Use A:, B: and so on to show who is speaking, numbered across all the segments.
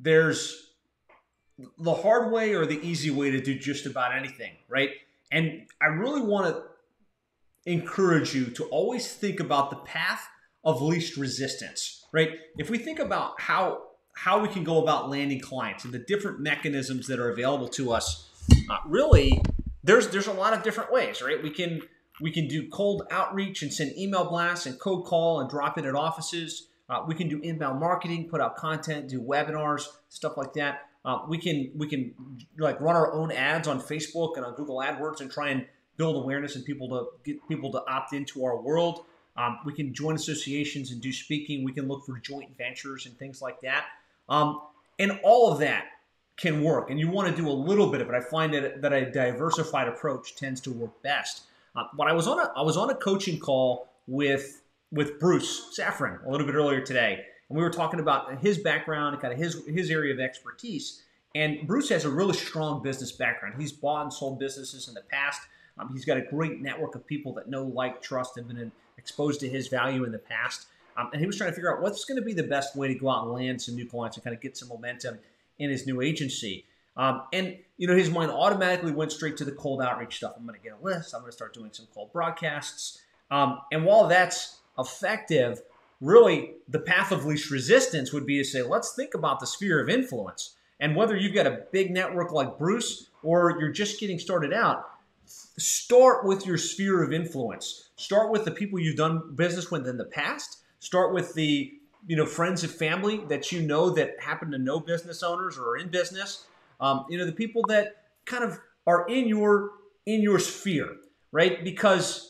A: there's the hard way or the easy way to do just about anything, right? And I really want to encourage you to always think about the path of least resistance, right? If we think about how how we can go about landing clients and the different mechanisms that are available to us, uh, really, there's there's a lot of different ways, right? We can we can do cold outreach and send email blasts and code call and drop in at offices. Uh, we can do inbound marketing, put out content, do webinars, stuff like that. Uh, we can we can like run our own ads on Facebook and on Google AdWords and try and build awareness and people to get people to opt into our world. Um, we can join associations and do speaking. We can look for joint ventures and things like that. Um, and all of that can work. And you want to do a little bit of it. I find that, that a diversified approach tends to work best. Uh, but I was on a I was on a coaching call with with Bruce Safran a little bit earlier today, and we were talking about his background and kind of his his area of expertise. And Bruce has a really strong business background. He's bought and sold businesses in the past. Um, he's got a great network of people that know, like, trust, and been exposed to his value in the past. Um, and he was trying to figure out what's going to be the best way to go out and land some new clients and kind of get some momentum in his new agency. Um, and you know, his mind automatically went straight to the cold outreach stuff. I'm going to get a list. I'm going to start doing some cold broadcasts. Um, and while that's effective, really the path of least resistance would be to say, let's think about the sphere of influence. And whether you've got a big network like Bruce or you're just getting started out, start with your sphere of influence. Start with the people you've done business with in the past. Start with the you know friends and family that you know that happen to know business owners or are in business. Um, you know the people that kind of are in your in your sphere, right? Because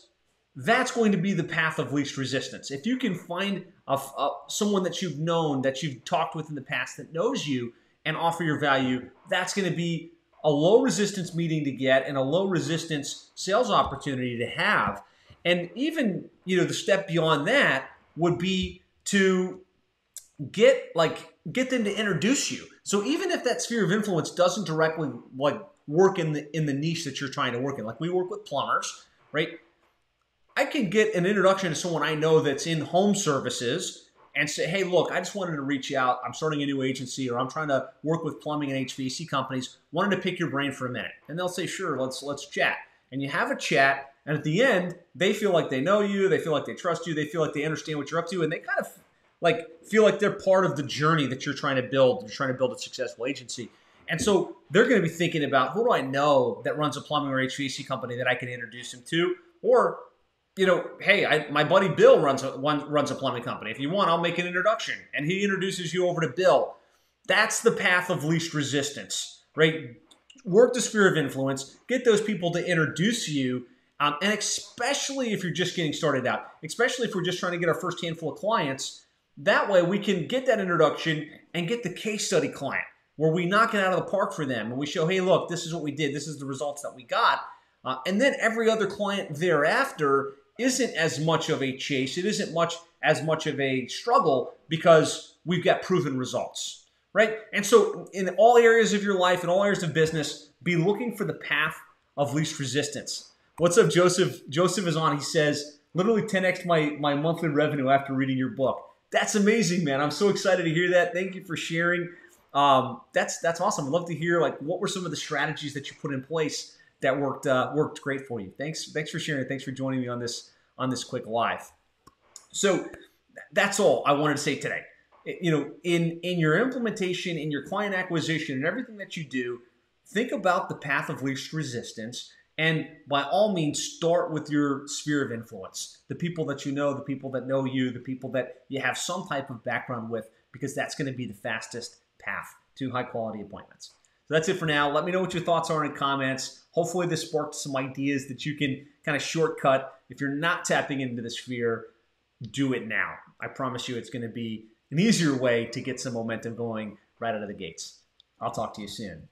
A: that's going to be the path of least resistance. If you can find a, a, someone that you've known, that you've talked with in the past, that knows you and offer your value, that's going to be a low resistance meeting to get and a low resistance sales opportunity to have. And even, you know, the step beyond that would be to get like get them to introduce you. So even if that sphere of influence doesn't directly like work in the in the niche that you're trying to work in, like we work with plumbers, right? I can get an introduction to someone I know that's in home services and say, hey, look, I just wanted to reach out. I'm starting a new agency or I'm trying to work with plumbing and HVAC companies. Wanted to pick your brain for a minute. And they'll say, sure, let's let's chat. And you have a chat, and at the end, they feel like they know you, they feel like they trust you, they feel like they understand what you're up to, and they kind of like feel like they're part of the journey that you're trying to build. You're trying to build a successful agency. And so they're going to be thinking about who do I know that runs a plumbing or HVAC company that I can introduce them to? Or you know, hey, I, my buddy Bill runs a one, runs a plumbing company. If you want, I'll make an introduction, and he introduces you over to Bill. That's the path of least resistance, right? Work the sphere of influence, get those people to introduce you, um, and especially if you're just getting started out, especially if we're just trying to get our first handful of clients. That way, we can get that introduction and get the case study client where we knock it out of the park for them and we show, hey, look, this is what we did, this is the results that we got. Uh, and then every other client thereafter isn't as much of a chase. It isn't much as much of a struggle because we've got proven results, right? And so, in all areas of your life, in all areas of business, be looking for the path of least resistance. What's up, Joseph? Joseph is on. He says, literally 10x my, my monthly revenue after reading your book. That's amazing, man. I'm so excited to hear that. Thank you for sharing. Um, that's that's awesome. I'd love to hear like what were some of the strategies that you put in place that worked uh, worked great for you. Thanks thanks for sharing. Thanks for joining me on this on this quick live. So that's all I wanted to say today. You know, in in your implementation, in your client acquisition, and everything that you do, think about the path of least resistance. And by all means, start with your sphere of influence the people that you know, the people that know you, the people that you have some type of background with, because that's going to be the fastest path to high quality appointments. So that's it for now. Let me know what your thoughts are in the comments. Hopefully, this sparked some ideas that you can kind of shortcut. If you're not tapping into the sphere, do it now. I promise you, it's going to be an easier way to get some momentum going right out of the gates. I'll talk to you soon.